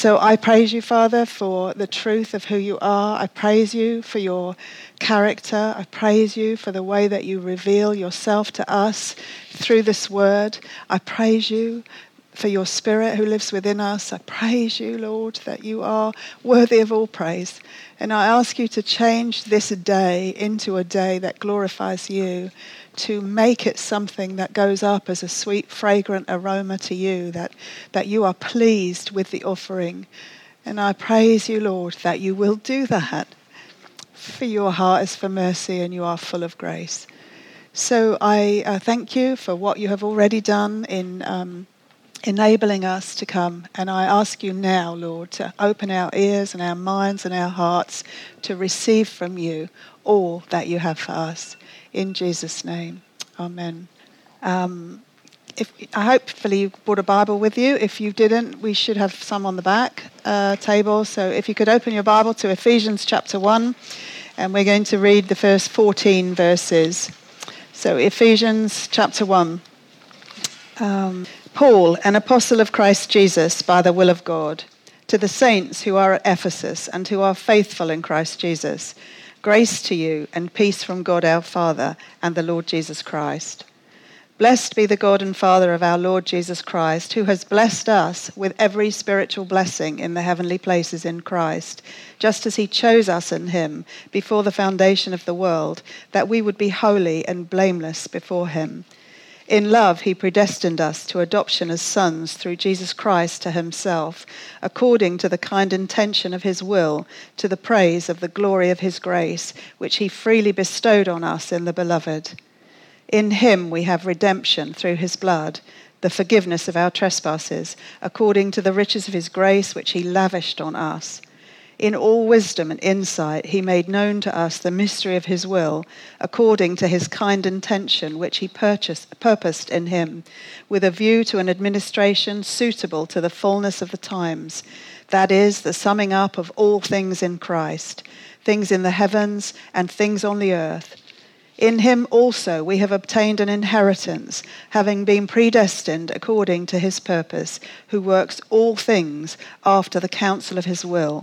So I praise you, Father, for the truth of who you are. I praise you for your character. I praise you for the way that you reveal yourself to us through this word. I praise you for your spirit who lives within us. I praise you, Lord, that you are worthy of all praise. And I ask you to change this day into a day that glorifies you to make it something that goes up as a sweet, fragrant aroma to you, that, that you are pleased with the offering. And I praise you, Lord, that you will do that. For your heart is for mercy and you are full of grace. So I uh, thank you for what you have already done in um, enabling us to come. And I ask you now, Lord, to open our ears and our minds and our hearts to receive from you all that you have for us. In Jesus' name, Amen. Um, if, i hopefully you brought a Bible with you. If you didn't, we should have some on the back uh, table. So if you could open your Bible to Ephesians chapter 1, and we're going to read the first 14 verses. So Ephesians chapter 1. Um, Paul, an apostle of Christ Jesus by the will of God, to the saints who are at Ephesus and who are faithful in Christ Jesus Grace to you and peace from God our Father and the Lord Jesus Christ. Blessed be the God and Father of our Lord Jesus Christ, who has blessed us with every spiritual blessing in the heavenly places in Christ, just as he chose us in him before the foundation of the world, that we would be holy and blameless before him. In love, he predestined us to adoption as sons through Jesus Christ to himself, according to the kind intention of his will, to the praise of the glory of his grace, which he freely bestowed on us in the beloved. In him we have redemption through his blood, the forgiveness of our trespasses, according to the riches of his grace, which he lavished on us. In all wisdom and insight, he made known to us the mystery of his will, according to his kind intention, which he purposed in him, with a view to an administration suitable to the fullness of the times. That is, the summing up of all things in Christ, things in the heavens and things on the earth. In him also we have obtained an inheritance, having been predestined according to his purpose, who works all things after the counsel of his will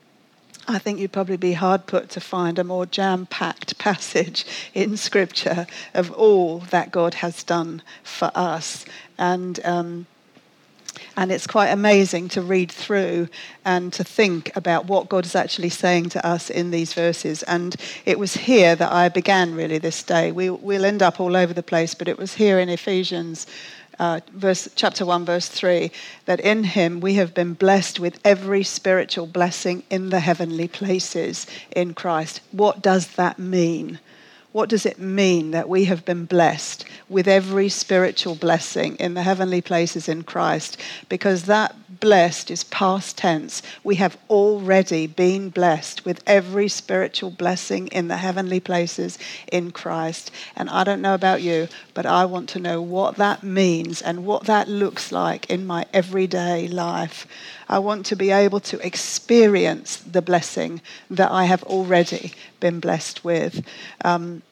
I think you'd probably be hard put to find a more jam packed passage in Scripture of all that God has done for us. And um, and it's quite amazing to read through and to think about what God is actually saying to us in these verses. And it was here that I began really this day. We, will end up all over the place, but it was here in Ephesians uh, verse, chapter 1, verse 3, that in him we have been blessed with every spiritual blessing in the heavenly places in Christ. What does that mean? What does it mean that we have been blessed with every spiritual blessing in the heavenly places in Christ? Because that blessed is past tense. We have already been blessed with every spiritual blessing in the heavenly places in Christ. And I don't know about you, but I want to know what that means and what that looks like in my everyday life. I want to be able to experience the blessing that I have already been blessed with. Um,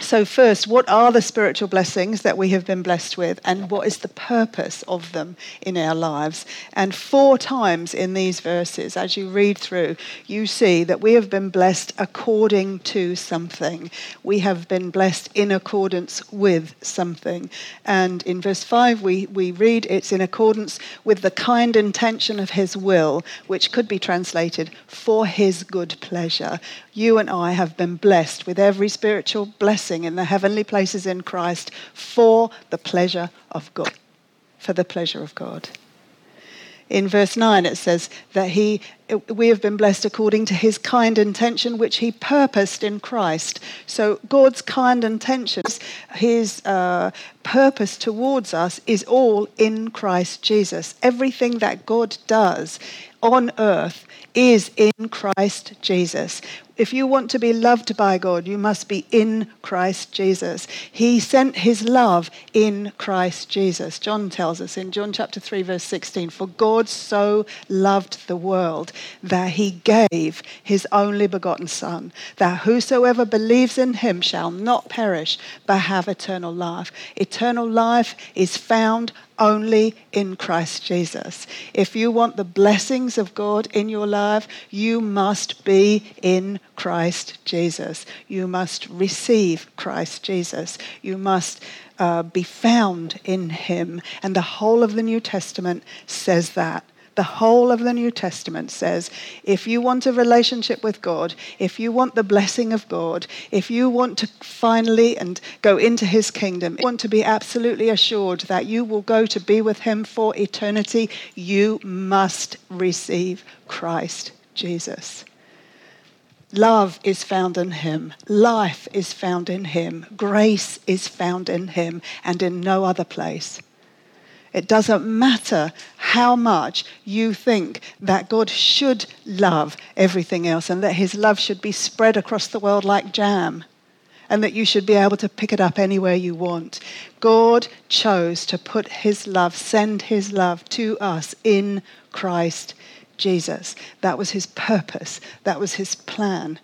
so, first, what are the spiritual blessings that we have been blessed with, and what is the purpose of them in our lives? And four times in these verses, as you read through, you see that we have been blessed according to something. We have been blessed in accordance with something. And in verse 5, we, we read it's in accordance with the kind intention of His will, which could be translated for His good pleasure you and I have been blessed with every spiritual blessing in the heavenly places in Christ for the pleasure of God. For the pleasure of God. In verse 9, it says that he, we have been blessed according to his kind intention, which he purposed in Christ. So, God's kind intentions, his uh, purpose towards us, is all in Christ Jesus. Everything that God does on earth is in Christ Jesus. If you want to be loved by God, you must be in Christ Jesus. He sent his love in Christ Jesus. John tells us in John chapter 3 verse 16, for God so loved the world that he gave his only begotten son, that whosoever believes in him shall not perish but have eternal life. Eternal life is found only in Christ Jesus. If you want the blessings of God in your life, you must be in Christ Jesus. You must receive Christ Jesus. You must uh, be found in Him. And the whole of the New Testament says that. The whole of the New Testament says if you want a relationship with God, if you want the blessing of God, if you want to finally and go into his kingdom, want to be absolutely assured that you will go to be with him for eternity, you must receive Christ Jesus. Love is found in him. Life is found in him. Grace is found in him and in no other place. It doesn't matter how much you think that God should love everything else and that his love should be spread across the world like jam and that you should be able to pick it up anywhere you want. God chose to put his love, send his love to us in Christ Jesus. That was his purpose, that was his plan.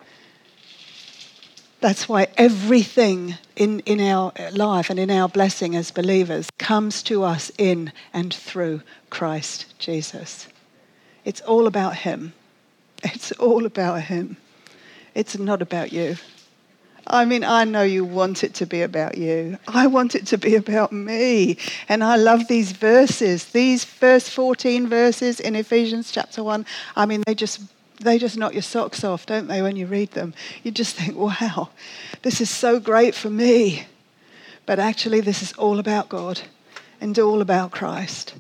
That's why everything in, in our life and in our blessing as believers comes to us in and through Christ Jesus. It's all about Him. It's all about Him. It's not about you. I mean, I know you want it to be about you. I want it to be about me. And I love these verses. These first 14 verses in Ephesians chapter 1, I mean, they just they just knock your socks off, don't they, when you read them? You just think, wow, this is so great for me. But actually, this is all about God and all about Christ.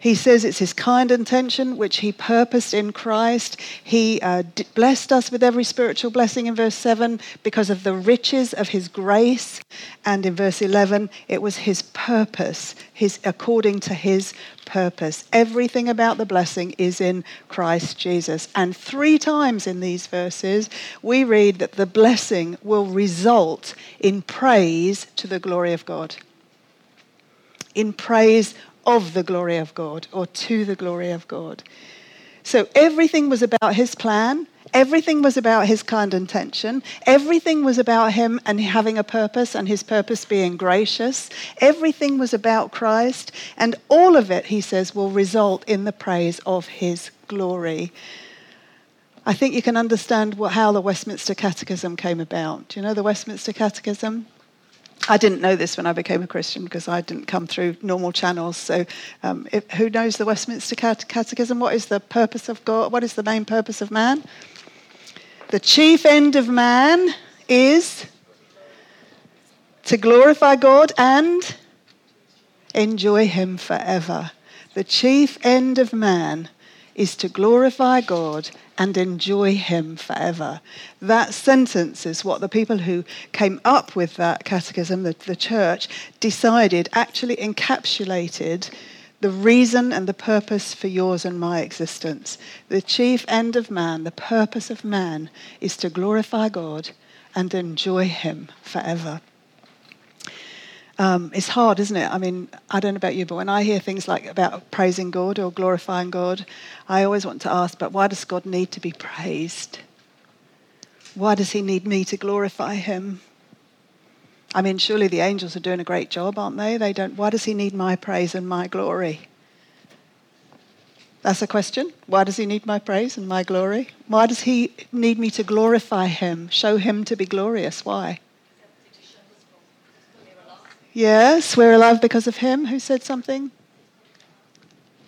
He says it's his kind intention, which he purposed in Christ. He uh, d- blessed us with every spiritual blessing in verse 7 because of the riches of his grace. And in verse 11, it was his purpose, his, according to his purpose. Everything about the blessing is in Christ Jesus. And three times in these verses, we read that the blessing will result in praise to the glory of God. In praise of the glory of God or to the glory of God. So everything was about his plan. Everything was about his kind intention. Everything was about him and having a purpose and his purpose being gracious. Everything was about Christ. And all of it, he says, will result in the praise of his glory. I think you can understand what, how the Westminster Catechism came about. Do you know the Westminster Catechism? I didn't know this when I became a Christian because I didn't come through normal channels. So, um, if, who knows the Westminster Catechism? What is the purpose of God? What is the main purpose of man? The chief end of man is to glorify God and enjoy Him forever. The chief end of man is to glorify God and enjoy him forever. That sentence is what the people who came up with that catechism, the, the church, decided actually encapsulated the reason and the purpose for yours and my existence. The chief end of man, the purpose of man, is to glorify God and enjoy him forever. Um, it's hard, isn't it? I mean, I don't know about you, but when I hear things like about praising God or glorifying God, I always want to ask, but why does God need to be praised? Why does he need me to glorify him? I mean, surely the angels are doing a great job, aren't they? They don't. Why does he need my praise and my glory? That's a question. Why does he need my praise and my glory? Why does he need me to glorify him, show him to be glorious? Why? Yes, we're alive because of him. Who said something?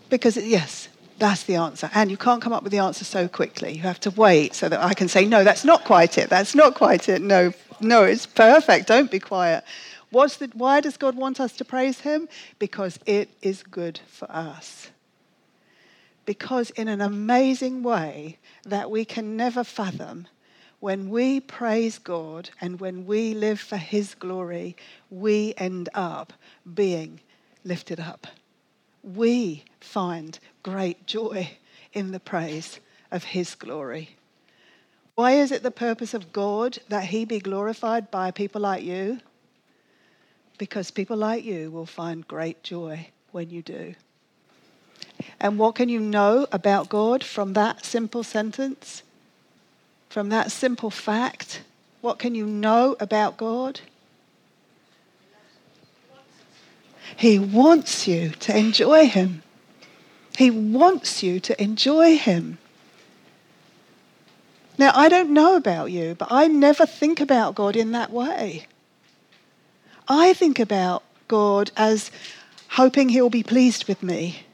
Because, yes, that's the answer. And you can't come up with the answer so quickly. You have to wait so that I can say, no, that's not quite it. That's not quite it. No, no, it's perfect. Don't be quiet. The, why does God want us to praise him? Because it is good for us. Because in an amazing way that we can never fathom, when we praise God and when we live for His glory, we end up being lifted up. We find great joy in the praise of His glory. Why is it the purpose of God that He be glorified by people like you? Because people like you will find great joy when you do. And what can you know about God from that simple sentence? From that simple fact? What can you know about God? He wants you to enjoy Him. He wants you to enjoy Him. Now, I don't know about you, but I never think about God in that way. I think about God as hoping He'll be pleased with me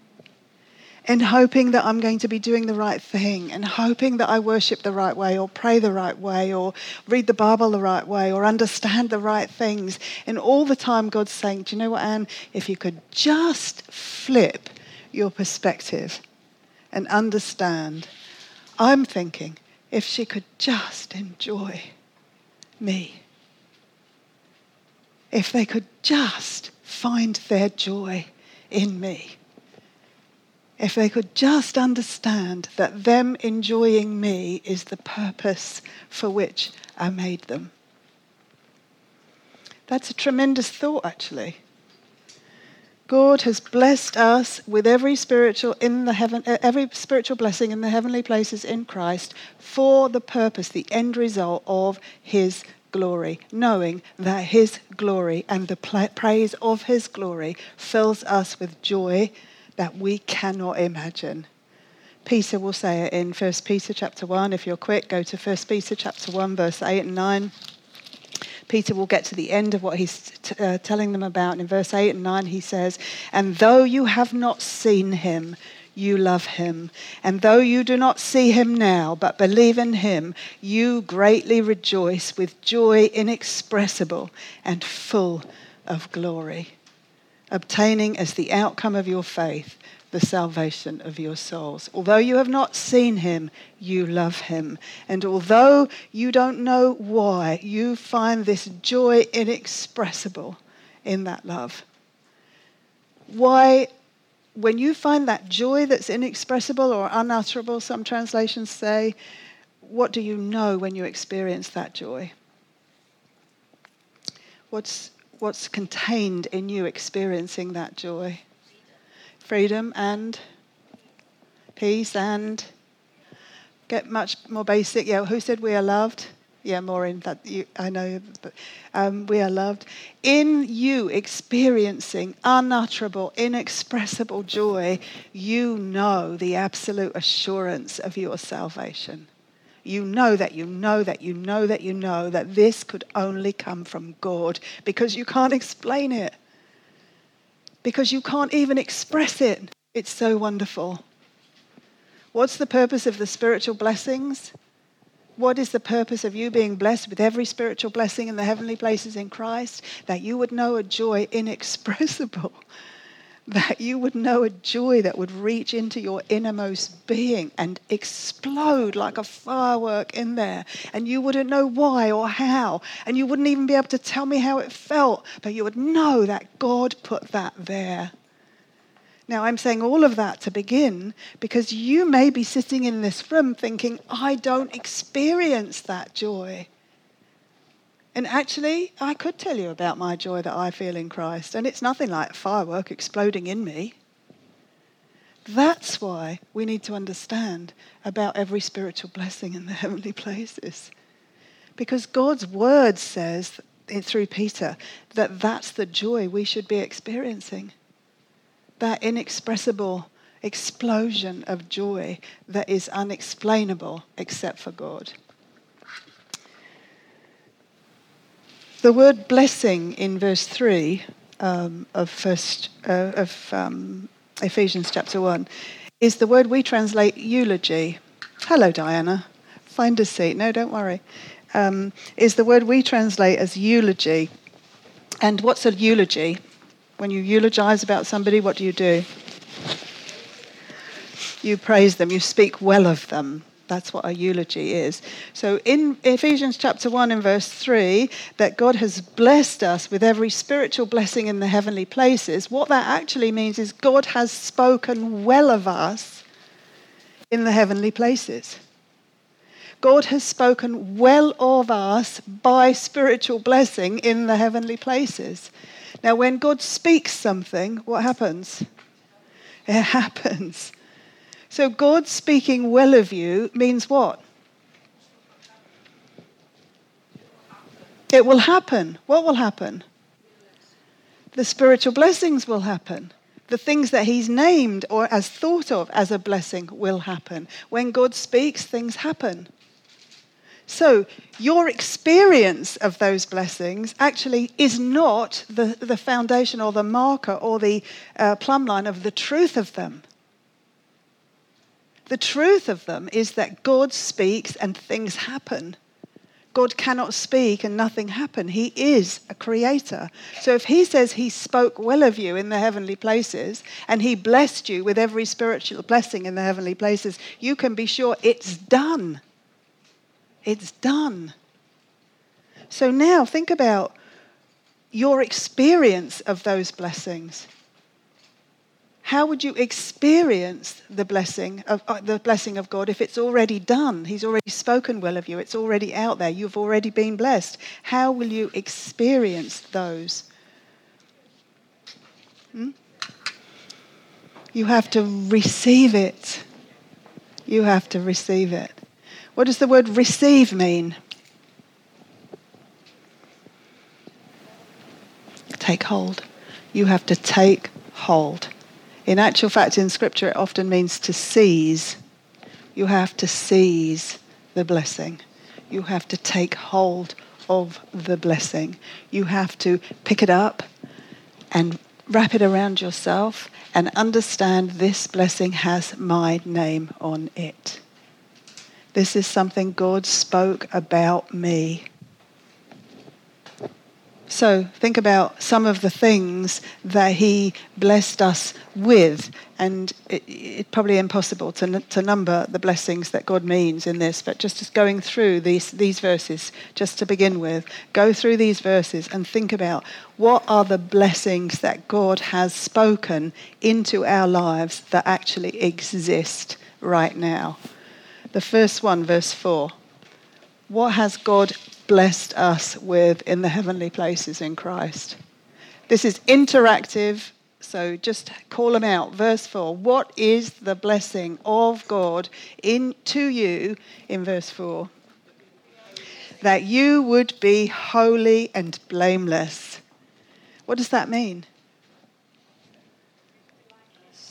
and hoping that I'm going to be doing the right thing and hoping that I worship the right way or pray the right way or read the Bible the right way or understand the right things. And all the time, God's saying, Do you know what, Anne? If you could just flip your perspective and understand, I'm thinking, if she could just enjoy me, if they could just find their joy in me if they could just understand that them enjoying me is the purpose for which I made them. That's a tremendous thought, actually. God has blessed us with every spiritual in the heaven, uh, every spiritual blessing in the heavenly places in Christ for the purpose, the end result of His glory, knowing that His glory and the praise of His glory fills us with joy that we cannot imagine. Peter will say it in 1 Peter chapter 1. If you're quick, go to 1 Peter chapter 1, verse 8 and 9. Peter will get to the end of what he's t- uh, telling them about. And in verse 8 and 9, he says, And though you have not seen him, you love him. And though you do not see him now, but believe in him, you greatly rejoice with joy inexpressible and full of glory obtaining as the outcome of your faith the salvation of your souls. Although you have not seen him, you love him. And although you don't know why, you find this joy inexpressible in that love. Why, when you find that joy that's inexpressible or unutterable, some translations say, what do you know when you experience that joy? What's what's contained in you experiencing that joy. Freedom and peace and get much more basic. Yeah, who said we are loved? Yeah, more in that. You, I know, but um, we are loved. In you experiencing unutterable, inexpressible joy, you know the absolute assurance of your salvation you know that you know that you know that you know that this could only come from God because you can't explain it. Because you can't even express it. It's so wonderful. What's the purpose of the spiritual blessings? What is the purpose of you being blessed with every spiritual blessing in the heavenly places in Christ? That you would know a joy inexpressible that you would know a joy that would reach into your innermost being and explode like a firework in there. And you wouldn't know why or how. And you wouldn't even be able to tell me how it felt, but you would know that God put that there. Now, I'm saying all of that to begin because you may be sitting in this room thinking, I don't experience that joy. And actually, I could tell you about my joy that I feel in Christ, and it's nothing like firework exploding in me. That's why we need to understand about every spiritual blessing in the heavenly places. Because God's word says through Peter that that's the joy we should be experiencing. That inexpressible explosion of joy that is unexplainable except for God. The word blessing in verse 3 um, of, first, uh, of um, Ephesians chapter 1 is the word we translate eulogy. Hello, Diana. Find a seat. No, don't worry. Um, is the word we translate as eulogy. And what's a eulogy? When you eulogize about somebody, what do you do? You praise them, you speak well of them. That's what a eulogy is. So in Ephesians chapter 1 and verse 3, that God has blessed us with every spiritual blessing in the heavenly places, what that actually means is God has spoken well of us in the heavenly places. God has spoken well of us by spiritual blessing in the heavenly places. Now, when God speaks something, what happens? It happens. So, God speaking well of you means what? It will happen. What will happen? The spiritual blessings will happen. The things that He's named or as thought of as a blessing will happen. When God speaks, things happen. So, your experience of those blessings actually is not the, the foundation or the marker or the uh, plumb line of the truth of them. The truth of them is that God speaks and things happen. God cannot speak and nothing happen. He is a creator. So if he says he spoke well of you in the heavenly places and he blessed you with every spiritual blessing in the heavenly places, you can be sure it's done. It's done. So now think about your experience of those blessings how would you experience the blessing of uh, the blessing of God if it's already done? He's already spoken well of you. It's already out there. You've already been blessed. How will you experience those? Hmm? You have to receive it. You have to receive it. What does the word receive mean? Take hold. You have to take hold. In actual fact, in Scripture, it often means to seize. You have to seize the blessing. You have to take hold of the blessing. You have to pick it up and wrap it around yourself and understand this blessing has my name on it. This is something God spoke about me. So think about some of the things that he blessed us with. And it, it's probably impossible to, to number the blessings that God means in this, but just, just going through these, these verses, just to begin with, go through these verses and think about what are the blessings that God has spoken into our lives that actually exist right now. The first one, verse 4. What has God blessed us with in the heavenly places in Christ. This is interactive, so just call them out. Verse 4 What is the blessing of God in, to you in verse 4? That you would be holy and blameless. What does that mean?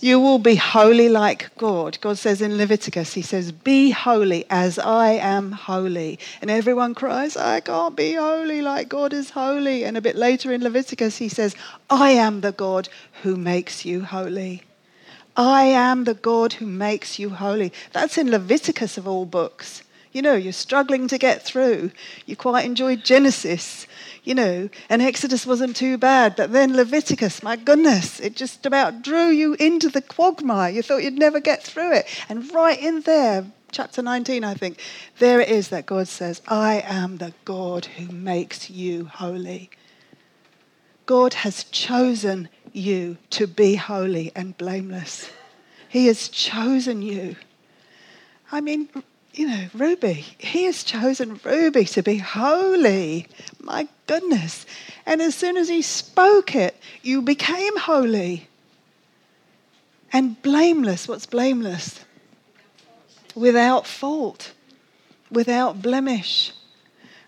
You will be holy like God. God says in Leviticus, He says, Be holy as I am holy. And everyone cries, I can't be holy like God is holy. And a bit later in Leviticus, He says, I am the God who makes you holy. I am the God who makes you holy. That's in Leviticus of all books. You know, you're struggling to get through. You quite enjoyed Genesis you know, and Exodus wasn't too bad, but then Leviticus, my goodness, it just about drew you into the quagmire. You thought you'd never get through it. And right in there, chapter 19, I think, there it is that God says, I am the God who makes you holy. God has chosen you to be holy and blameless. He has chosen you. I mean, you know, Ruby, he has chosen Ruby to be holy. My goodness. And as soon as he spoke it, you became holy and blameless. What's blameless? Without fault, without blemish.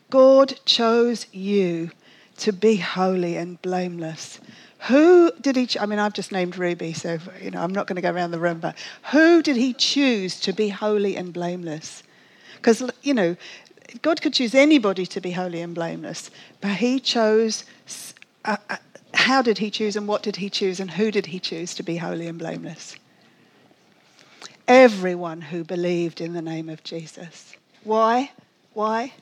God chose you to be holy and blameless. Who did he? I mean, I've just named Ruby, so you know I'm not going to go around the room. But who did he choose to be holy and blameless? Because you know, God could choose anybody to be holy and blameless, but He chose. Uh, uh, how did He choose, and what did He choose, and who did He choose to be holy and blameless? Everyone who believed in the name of Jesus. Why? Why?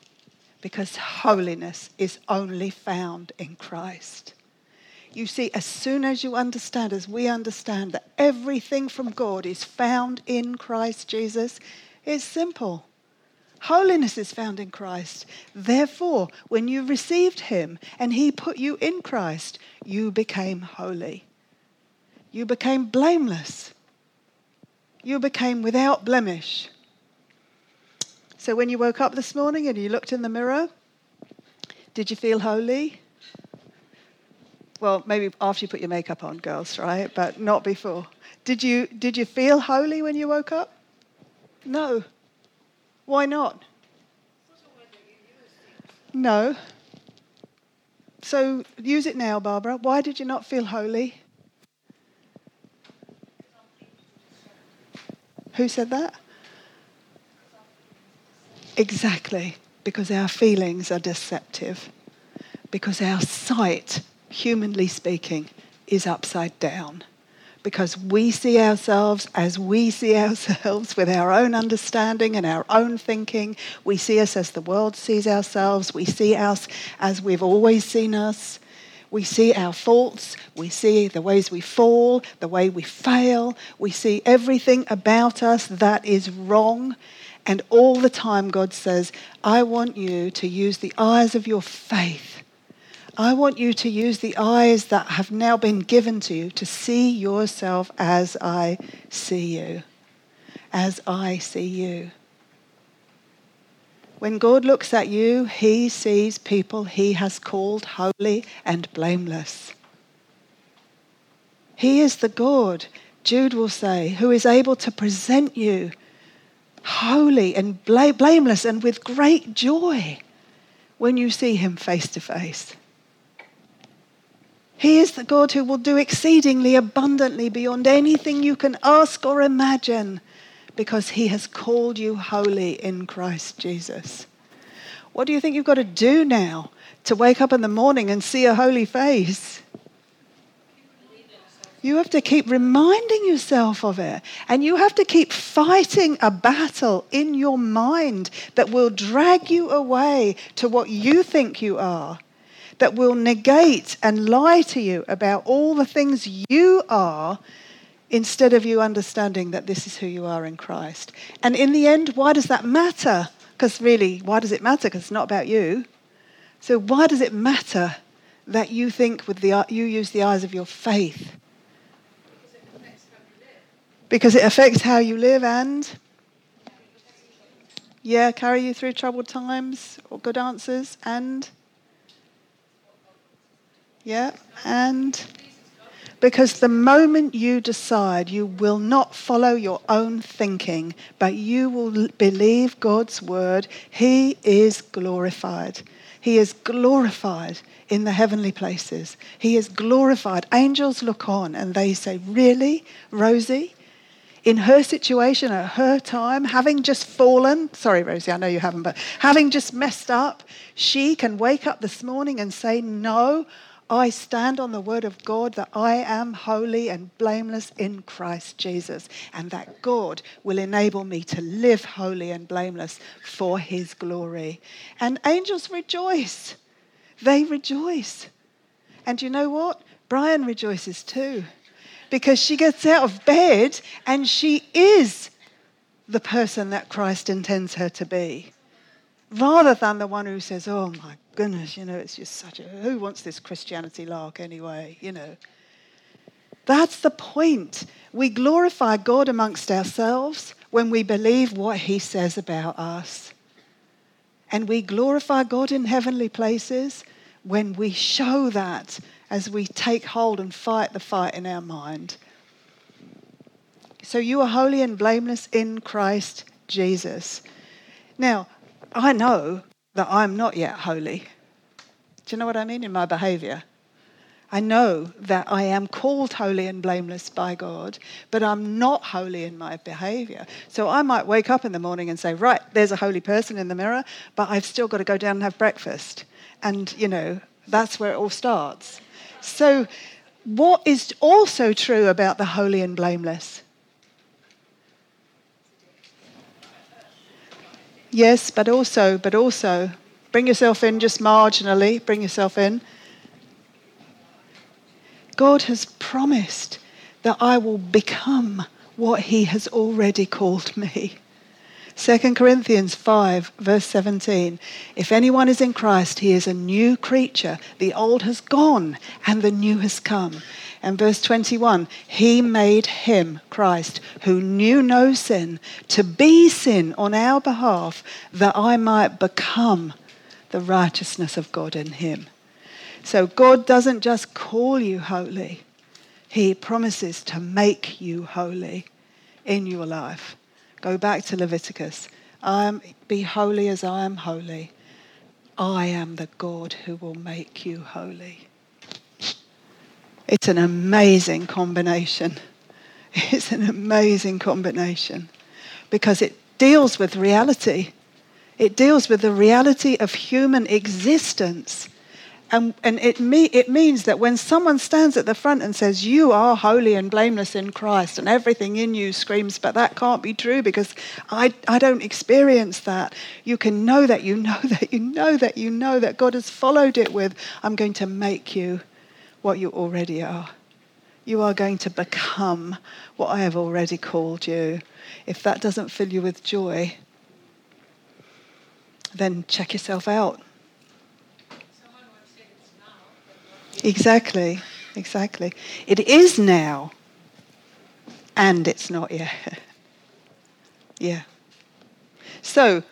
Because holiness is only found in Christ. You see, as soon as you understand, as we understand that everything from God is found in Christ Jesus, it's simple. Holiness is found in Christ. Therefore, when you received Him and He put you in Christ, you became holy. You became blameless. You became without blemish. So when you woke up this morning and you looked in the mirror, did you feel holy? Well, maybe after you put your makeup on, girls, right? But not before. Did you, did you feel holy when you woke up? No. Why not? No. So use it now, Barbara. Why did you not feel holy? Who said that? Exactly, because our feelings are deceptive, because our sight, humanly speaking, is upside down. Because we see ourselves as we see ourselves with our own understanding and our own thinking. We see us as the world sees ourselves. We see us as we've always seen us. We see our faults, we see the ways we fall, the way we fail, we see everything about us that is wrong. And all the time, God says, I want you to use the eyes of your faith. I want you to use the eyes that have now been given to you to see yourself as I see you. As I see you. When God looks at you, he sees people he has called holy and blameless. He is the God, Jude will say, who is able to present you holy and blameless and with great joy when you see him face to face. He is the God who will do exceedingly abundantly beyond anything you can ask or imagine because he has called you holy in Christ Jesus. What do you think you've got to do now to wake up in the morning and see a holy face? You have to keep reminding yourself of it. And you have to keep fighting a battle in your mind that will drag you away to what you think you are, that will negate and lie to you about all the things you are instead of you understanding that this is who you are in Christ. And in the end, why does that matter? Because really, why does it matter? Because it's not about you. So why does it matter that you think with the you use the eyes of your faith? Because it affects how you live and yeah, carry you through troubled times or good answers and yeah, and because the moment you decide you will not follow your own thinking, but you will believe God's word, He is glorified. He is glorified in the heavenly places. He is glorified. Angels look on and they say, Really, Rosie? In her situation, at her time, having just fallen, sorry, Rosie, I know you haven't, but having just messed up, she can wake up this morning and say, No, I stand on the word of God that I am holy and blameless in Christ Jesus, and that God will enable me to live holy and blameless for his glory. And angels rejoice. They rejoice. And you know what? Brian rejoices too, because she gets out of bed and she is the person that Christ intends her to be rather than the one who says, oh my goodness, you know, it's just such a, who wants this Christianity lark anyway, you know. That's the point. We glorify God amongst ourselves when we believe what he says about us. And we glorify God in heavenly places when we show that as we take hold and fight the fight in our mind. So you are holy and blameless in Christ Jesus. Now, I know that I'm not yet holy. Do you know what I mean in my behavior? I know that I am called holy and blameless by God, but I'm not holy in my behavior. So I might wake up in the morning and say, right, there's a holy person in the mirror, but I've still got to go down and have breakfast. And, you know, that's where it all starts. So, what is also true about the holy and blameless? Yes, but also, but also, bring yourself in just marginally, bring yourself in. God has promised that I will become what He has already called me. 2 Corinthians 5, verse 17. If anyone is in Christ, he is a new creature. The old has gone and the new has come. And verse 21 He made him, Christ, who knew no sin, to be sin on our behalf, that I might become the righteousness of God in him. So God doesn't just call you holy, He promises to make you holy in your life. Go back to Leviticus. am, be holy as I am holy. I am the God who will make you holy. It's an amazing combination. It's an amazing combination because it deals with reality. It deals with the reality of human existence and, and it, me, it means that when someone stands at the front and says, You are holy and blameless in Christ, and everything in you screams, But that can't be true because I, I don't experience that, you can know that you know that you know that you know that God has followed it with, I'm going to make you what you already are. You are going to become what I have already called you. If that doesn't fill you with joy, then check yourself out Exactly, exactly. It is now, and it's not yet. yeah. So,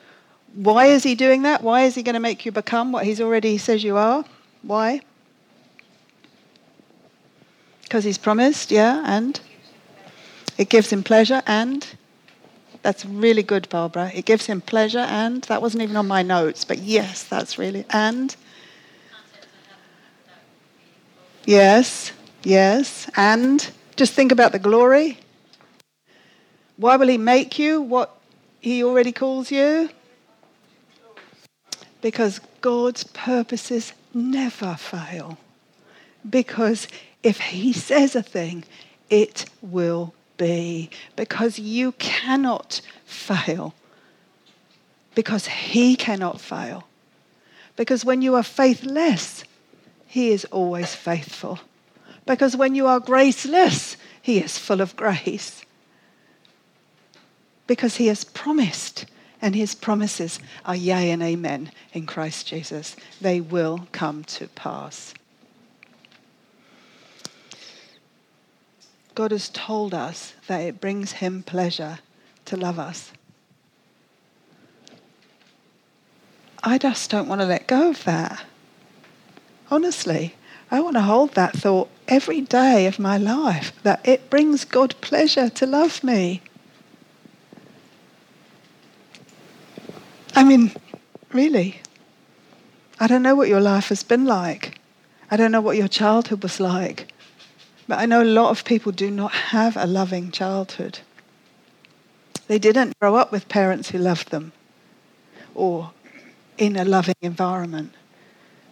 why is he doing that? Why is he going to make you become what he's already says you are? Why? Because he's promised, yeah, and it gives him pleasure, and that's really good, Barbara. It gives him pleasure, and that wasn't even on my notes, but yes, that's really, and Yes, yes. And just think about the glory. Why will he make you what he already calls you? Because God's purposes never fail. Because if he says a thing, it will be. Because you cannot fail. Because he cannot fail. Because when you are faithless, he is always faithful. Because when you are graceless, He is full of grace. Because He has promised, and His promises are yea and amen in Christ Jesus. They will come to pass. God has told us that it brings Him pleasure to love us. I just don't want to let go of that. Honestly, I want to hold that thought every day of my life that it brings God pleasure to love me. I mean, really, I don't know what your life has been like. I don't know what your childhood was like. But I know a lot of people do not have a loving childhood. They didn't grow up with parents who loved them or in a loving environment.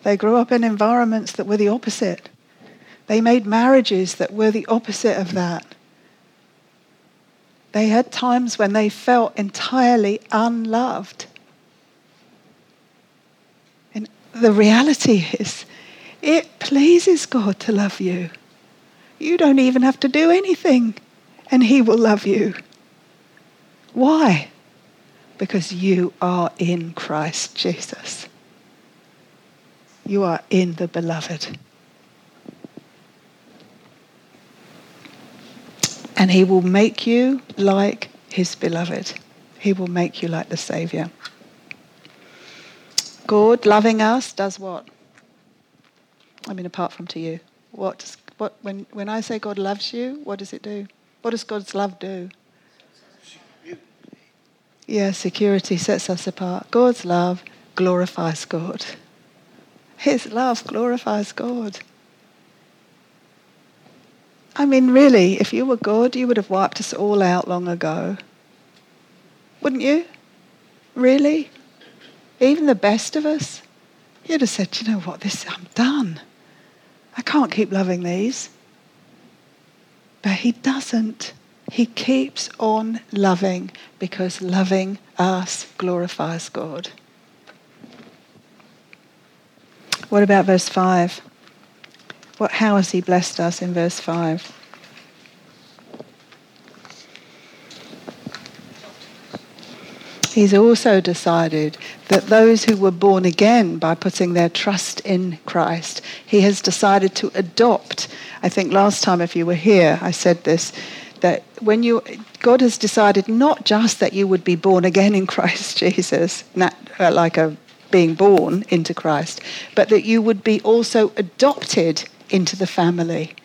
They grew up in environments that were the opposite. They made marriages that were the opposite of that. They had times when they felt entirely unloved. And the reality is, it pleases God to love you. You don't even have to do anything, and He will love you. Why? Because you are in Christ Jesus. You are in the beloved. And he will make you like his beloved. He will make you like the Savior. God, loving us, does what? I mean, apart from to you. What, does, what when, when I say God loves you, what does it do? What does God's love do? Yeah, security sets us apart. God's love glorifies God. His love glorifies God. I mean, really, if you were God, you would have wiped us all out long ago. Wouldn't you? Really? Even the best of us? You'd have said, you know what, this I'm done. I can't keep loving these. But he doesn't. He keeps on loving because loving us glorifies God. What about verse 5? What, how has he blessed us in verse 5? He's also decided that those who were born again by putting their trust in Christ, he has decided to adopt. I think last time, if you were here, I said this that when you, God has decided not just that you would be born again in Christ Jesus, not, uh, like a being born into Christ, but that you would be also adopted into the family.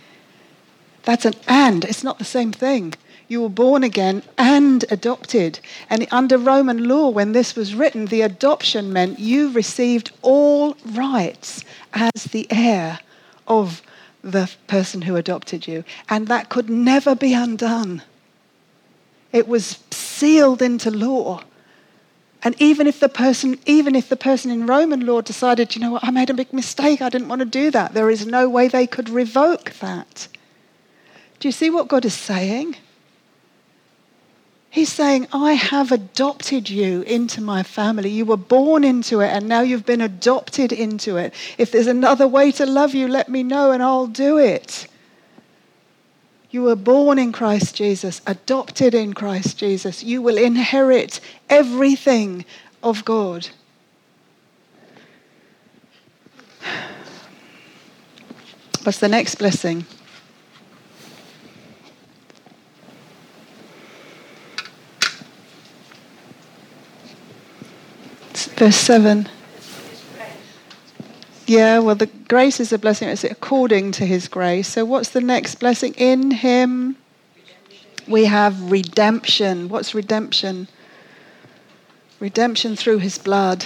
That's an and, it's not the same thing. You were born again and adopted. And under Roman law, when this was written, the adoption meant you received all rights as the heir of the person who adopted you. And that could never be undone. It was sealed into law. And even if the person, even if the person in Roman law decided, you know what, I made a big mistake, I didn't want to do that, there is no way they could revoke that. Do you see what God is saying? He's saying, I have adopted you into my family. You were born into it, and now you've been adopted into it. If there's another way to love you, let me know, and I'll do it. You were born in Christ Jesus, adopted in Christ Jesus. You will inherit everything of God. What's the next blessing? Verse 7. Yeah, well, the grace is a blessing. It's according to his grace. So, what's the next blessing? In him we have redemption. What's redemption? Redemption through his blood.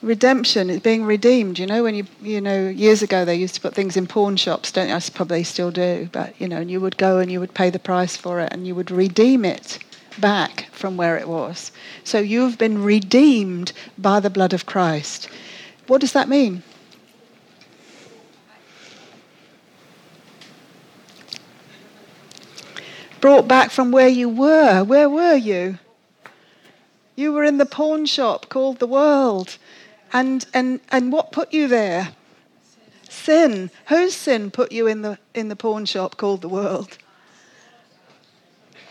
Redemption is being redeemed. You know, when you, you know, years ago they used to put things in pawn shops, don't you? I probably still do, but, you know, and you would go and you would pay the price for it and you would redeem it back from where it was. So you've been redeemed by the blood of Christ. What does that mean? Brought back from where you were. Where were you? You were in the pawn shop called the world. And, and, and what put you there? Sin. Whose sin put you in the, in the pawn shop called the world?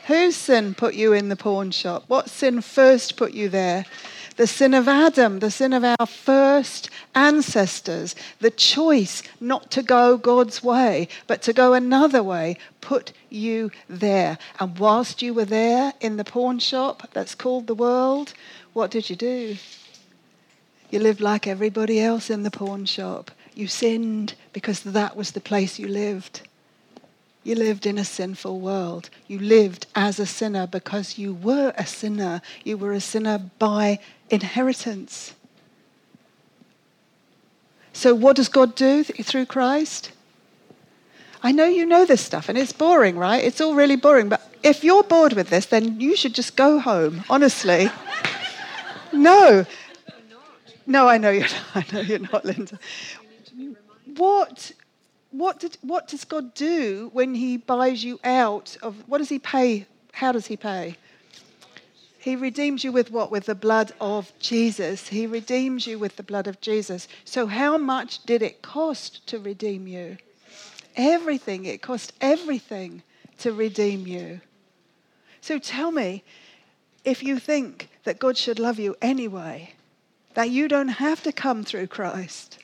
Whose sin put you in the pawn shop? What sin first put you there? The sin of Adam, the sin of our first ancestors, the choice not to go God's way, but to go another way, put you there. And whilst you were there in the pawn shop that's called the world, what did you do? You lived like everybody else in the pawn shop. You sinned because that was the place you lived. You lived in a sinful world. You lived as a sinner because you were a sinner. You were a sinner by inheritance. So, what does God do through Christ? I know you know this stuff and it's boring, right? It's all really boring. But if you're bored with this, then you should just go home, honestly. no. No, I know you're not. I know you're not, Linda. What what, did, what does God do when He buys you out of, what does He pay? How does He pay? He redeems you with what? With the blood of Jesus. He redeems you with the blood of Jesus. So, how much did it cost to redeem you? Everything. It cost everything to redeem you. So, tell me if you think that God should love you anyway, that you don't have to come through Christ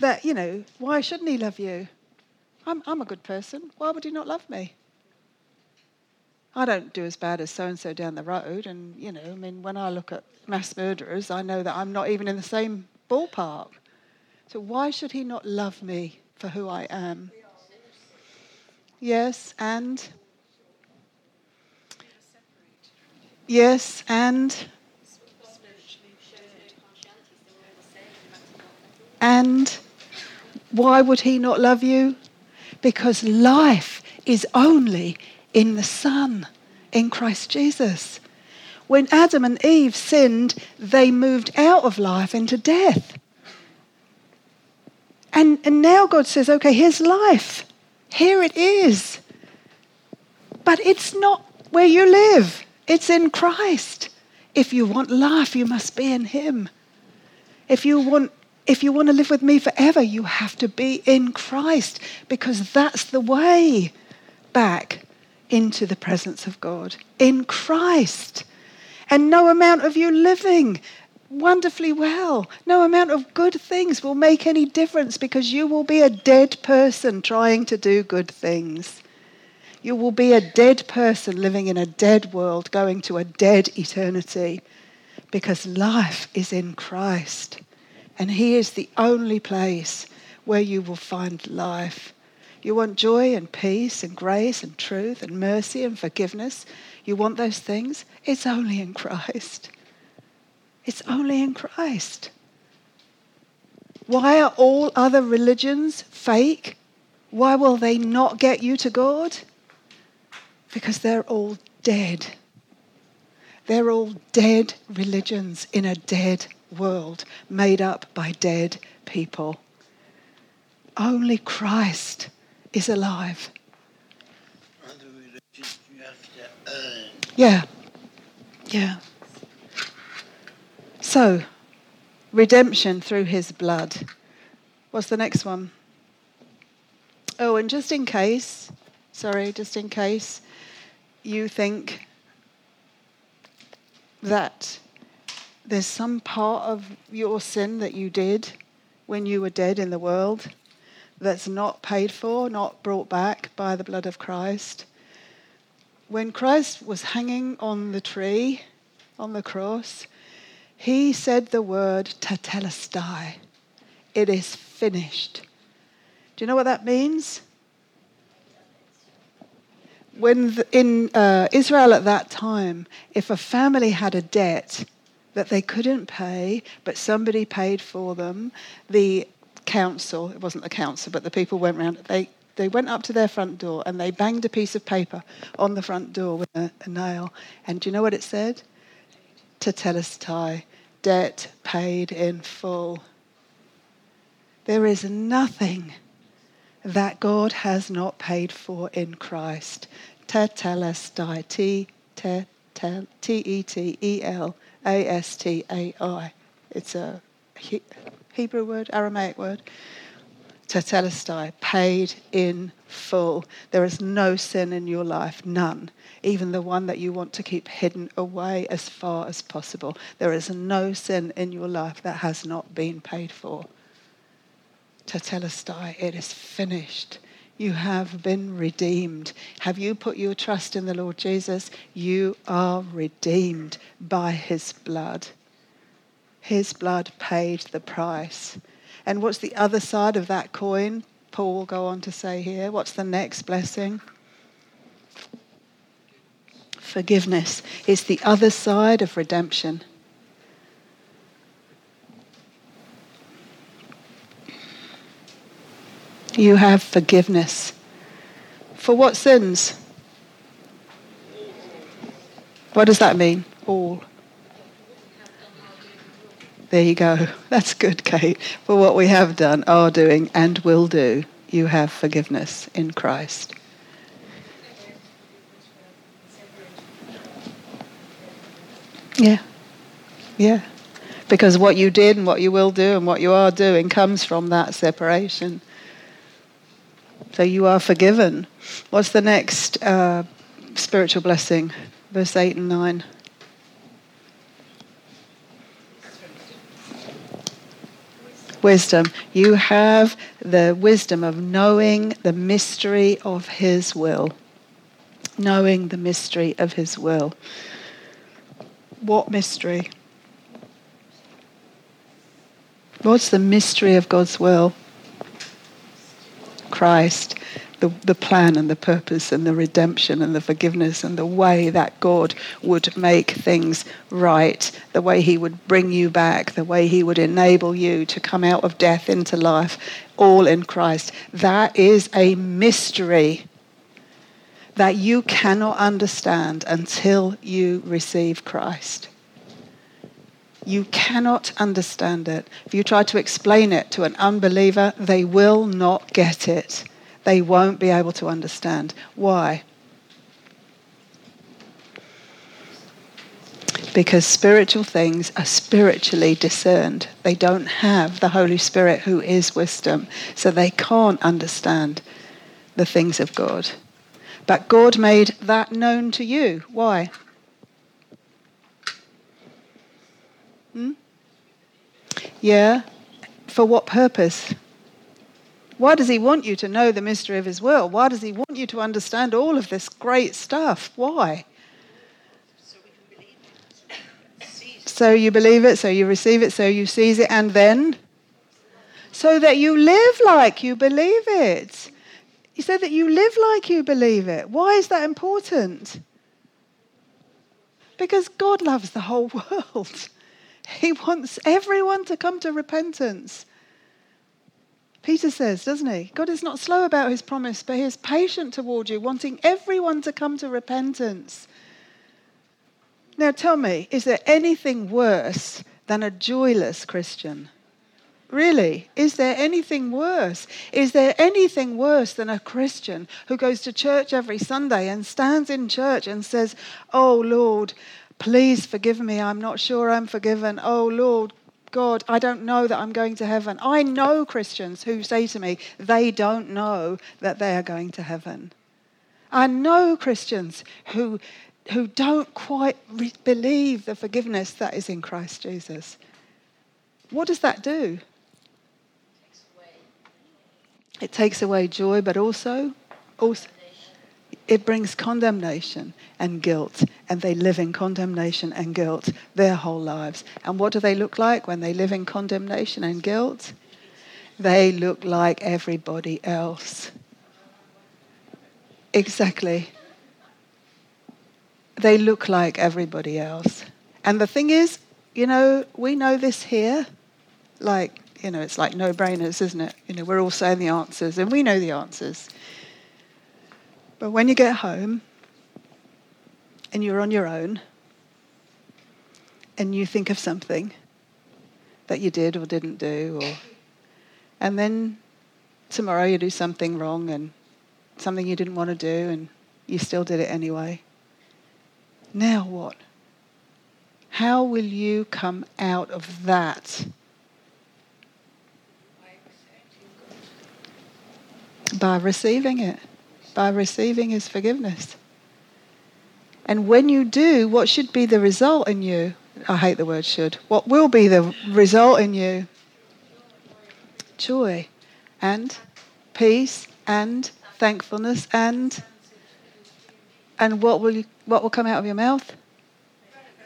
that, you know, why shouldn't he love you? I'm, I'm a good person. Why would he not love me? I don't do as bad as so and so down the road. And, you know, I mean, when I look at mass murderers, I know that I'm not even in the same ballpark. So why should he not love me for who I am? Yes, and. Yes, and. And. Why would he not love you? Because life is only in the Son, in Christ Jesus. When Adam and Eve sinned, they moved out of life into death. And, and now God says, okay, here's life. Here it is. But it's not where you live, it's in Christ. If you want life, you must be in Him. If you want if you want to live with me forever, you have to be in Christ because that's the way back into the presence of God in Christ. And no amount of you living wonderfully well, no amount of good things will make any difference because you will be a dead person trying to do good things. You will be a dead person living in a dead world, going to a dead eternity because life is in Christ. And He is the only place where you will find life. You want joy and peace and grace and truth and mercy and forgiveness. You want those things? It's only in Christ. It's only in Christ. Why are all other religions fake? Why will they not get you to God? Because they're all dead. They're all dead religions in a dead world made up by dead people. Only Christ is alive. Yeah. Yeah. So, redemption through his blood. What's the next one? Oh, and just in case, sorry, just in case you think that there's some part of your sin that you did when you were dead in the world that's not paid for, not brought back by the blood of Christ. When Christ was hanging on the tree, on the cross, he said the word tetelestai. It is finished. Do you know what that means? When the, in uh, Israel at that time, if a family had a debt that they couldn't pay, but somebody paid for them, the council, it wasn't the council, but the people went around, they, they went up to their front door and they banged a piece of paper on the front door with a, a nail. And do you know what it said? Tetelestai, debt paid in full. There is nothing that God has not paid for in Christ. Tetelestai, T E T E L A S T A I. It's a Hebrew word, Aramaic word. Tetelestai, paid in full. There is no sin in your life, none. Even the one that you want to keep hidden away as far as possible. There is no sin in your life that has not been paid for. Tetelestai, it is finished. You have been redeemed. Have you put your trust in the Lord Jesus? You are redeemed by his blood. His blood paid the price. And what's the other side of that coin? Paul will go on to say here. What's the next blessing? Forgiveness is the other side of redemption. You have forgiveness. For what sins? What does that mean? All. There you go. That's good, Kate. For what we have done, are doing, and will do, you have forgiveness in Christ. Yeah. Yeah. Because what you did and what you will do and what you are doing comes from that separation. So you are forgiven. What's the next uh, spiritual blessing? Verse 8 and 9. wisdom. You have the wisdom of knowing the mystery of His will. Knowing the mystery of His will. What mystery? What's the mystery of God's will? Christ the, the plan and the purpose and the redemption and the forgiveness and the way that God would make things right, the way He would bring you back, the way He would enable you to come out of death into life, all in Christ. That is a mystery that you cannot understand until you receive Christ. You cannot understand it. If you try to explain it to an unbeliever, they will not get it they won't be able to understand. Why? Because spiritual things are spiritually discerned. They don't have the Holy Spirit who is wisdom, so they can't understand the things of God. But God made that known to you. Why? Hmm? Yeah. For what purpose? Why does he want you to know the mystery of his will? Why does he want you to understand all of this great stuff? Why? So you believe it, so you receive it, so you seize it, and then? So that you live like you believe it. He said that you live like you believe it. Why is that important? Because God loves the whole world. He wants everyone to come to repentance. Peter says, doesn't he? God is not slow about his promise, but he is patient toward you, wanting everyone to come to repentance. Now tell me, is there anything worse than a joyless Christian? Really? Is there anything worse? Is there anything worse than a Christian who goes to church every Sunday and stands in church and says, Oh Lord, please forgive me. I'm not sure I'm forgiven. Oh Lord, God, I don't know that I'm going to heaven. I know Christians who say to me, they don't know that they are going to heaven. I know Christians who, who don't quite re- believe the forgiveness that is in Christ Jesus. What does that do? It takes away joy, but also, also it brings condemnation and guilt, and they live in condemnation and guilt their whole lives. And what do they look like when they live in condemnation and guilt? They look like everybody else. Exactly. They look like everybody else. And the thing is, you know, we know this here. Like, you know, it's like no brainers, isn't it? You know, we're all saying the answers, and we know the answers. But when you get home and you're on your own and you think of something that you did or didn't do, or, and then tomorrow you do something wrong and something you didn't want to do and you still did it anyway. Now what? How will you come out of that? By receiving it by receiving his forgiveness. And when you do, what should be the result in you? I hate the word should. What will be the result in you? Joy and peace and thankfulness and and what will you, what will come out of your mouth?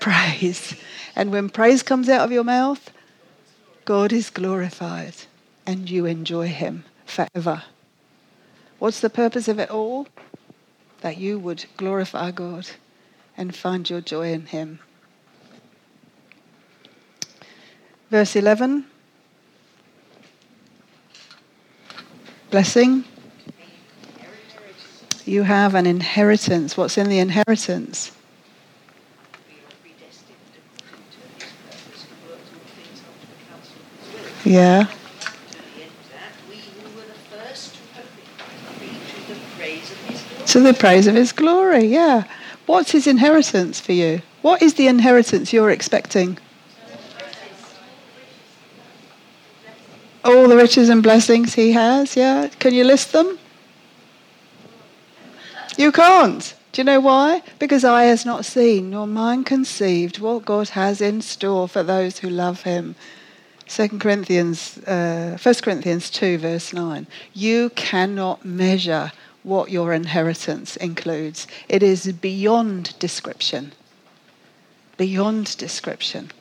Praise. And when praise comes out of your mouth, God is glorified and you enjoy him forever. What's the purpose of it all? That you would glorify God and find your joy in Him. Verse 11 Blessing. You have an inheritance. What's in the inheritance? Yeah. To the praise of his glory, yeah. What's his inheritance for you? What is the inheritance you're expecting? All the riches and blessings he has, yeah. Can you list them? You can't. Do you know why? Because eye has not seen, nor mind conceived what God has in store for those who love him. 2 Corinthians, uh, 1 Corinthians 2, verse 9. You cannot measure what your inheritance includes. It is beyond description. Beyond description.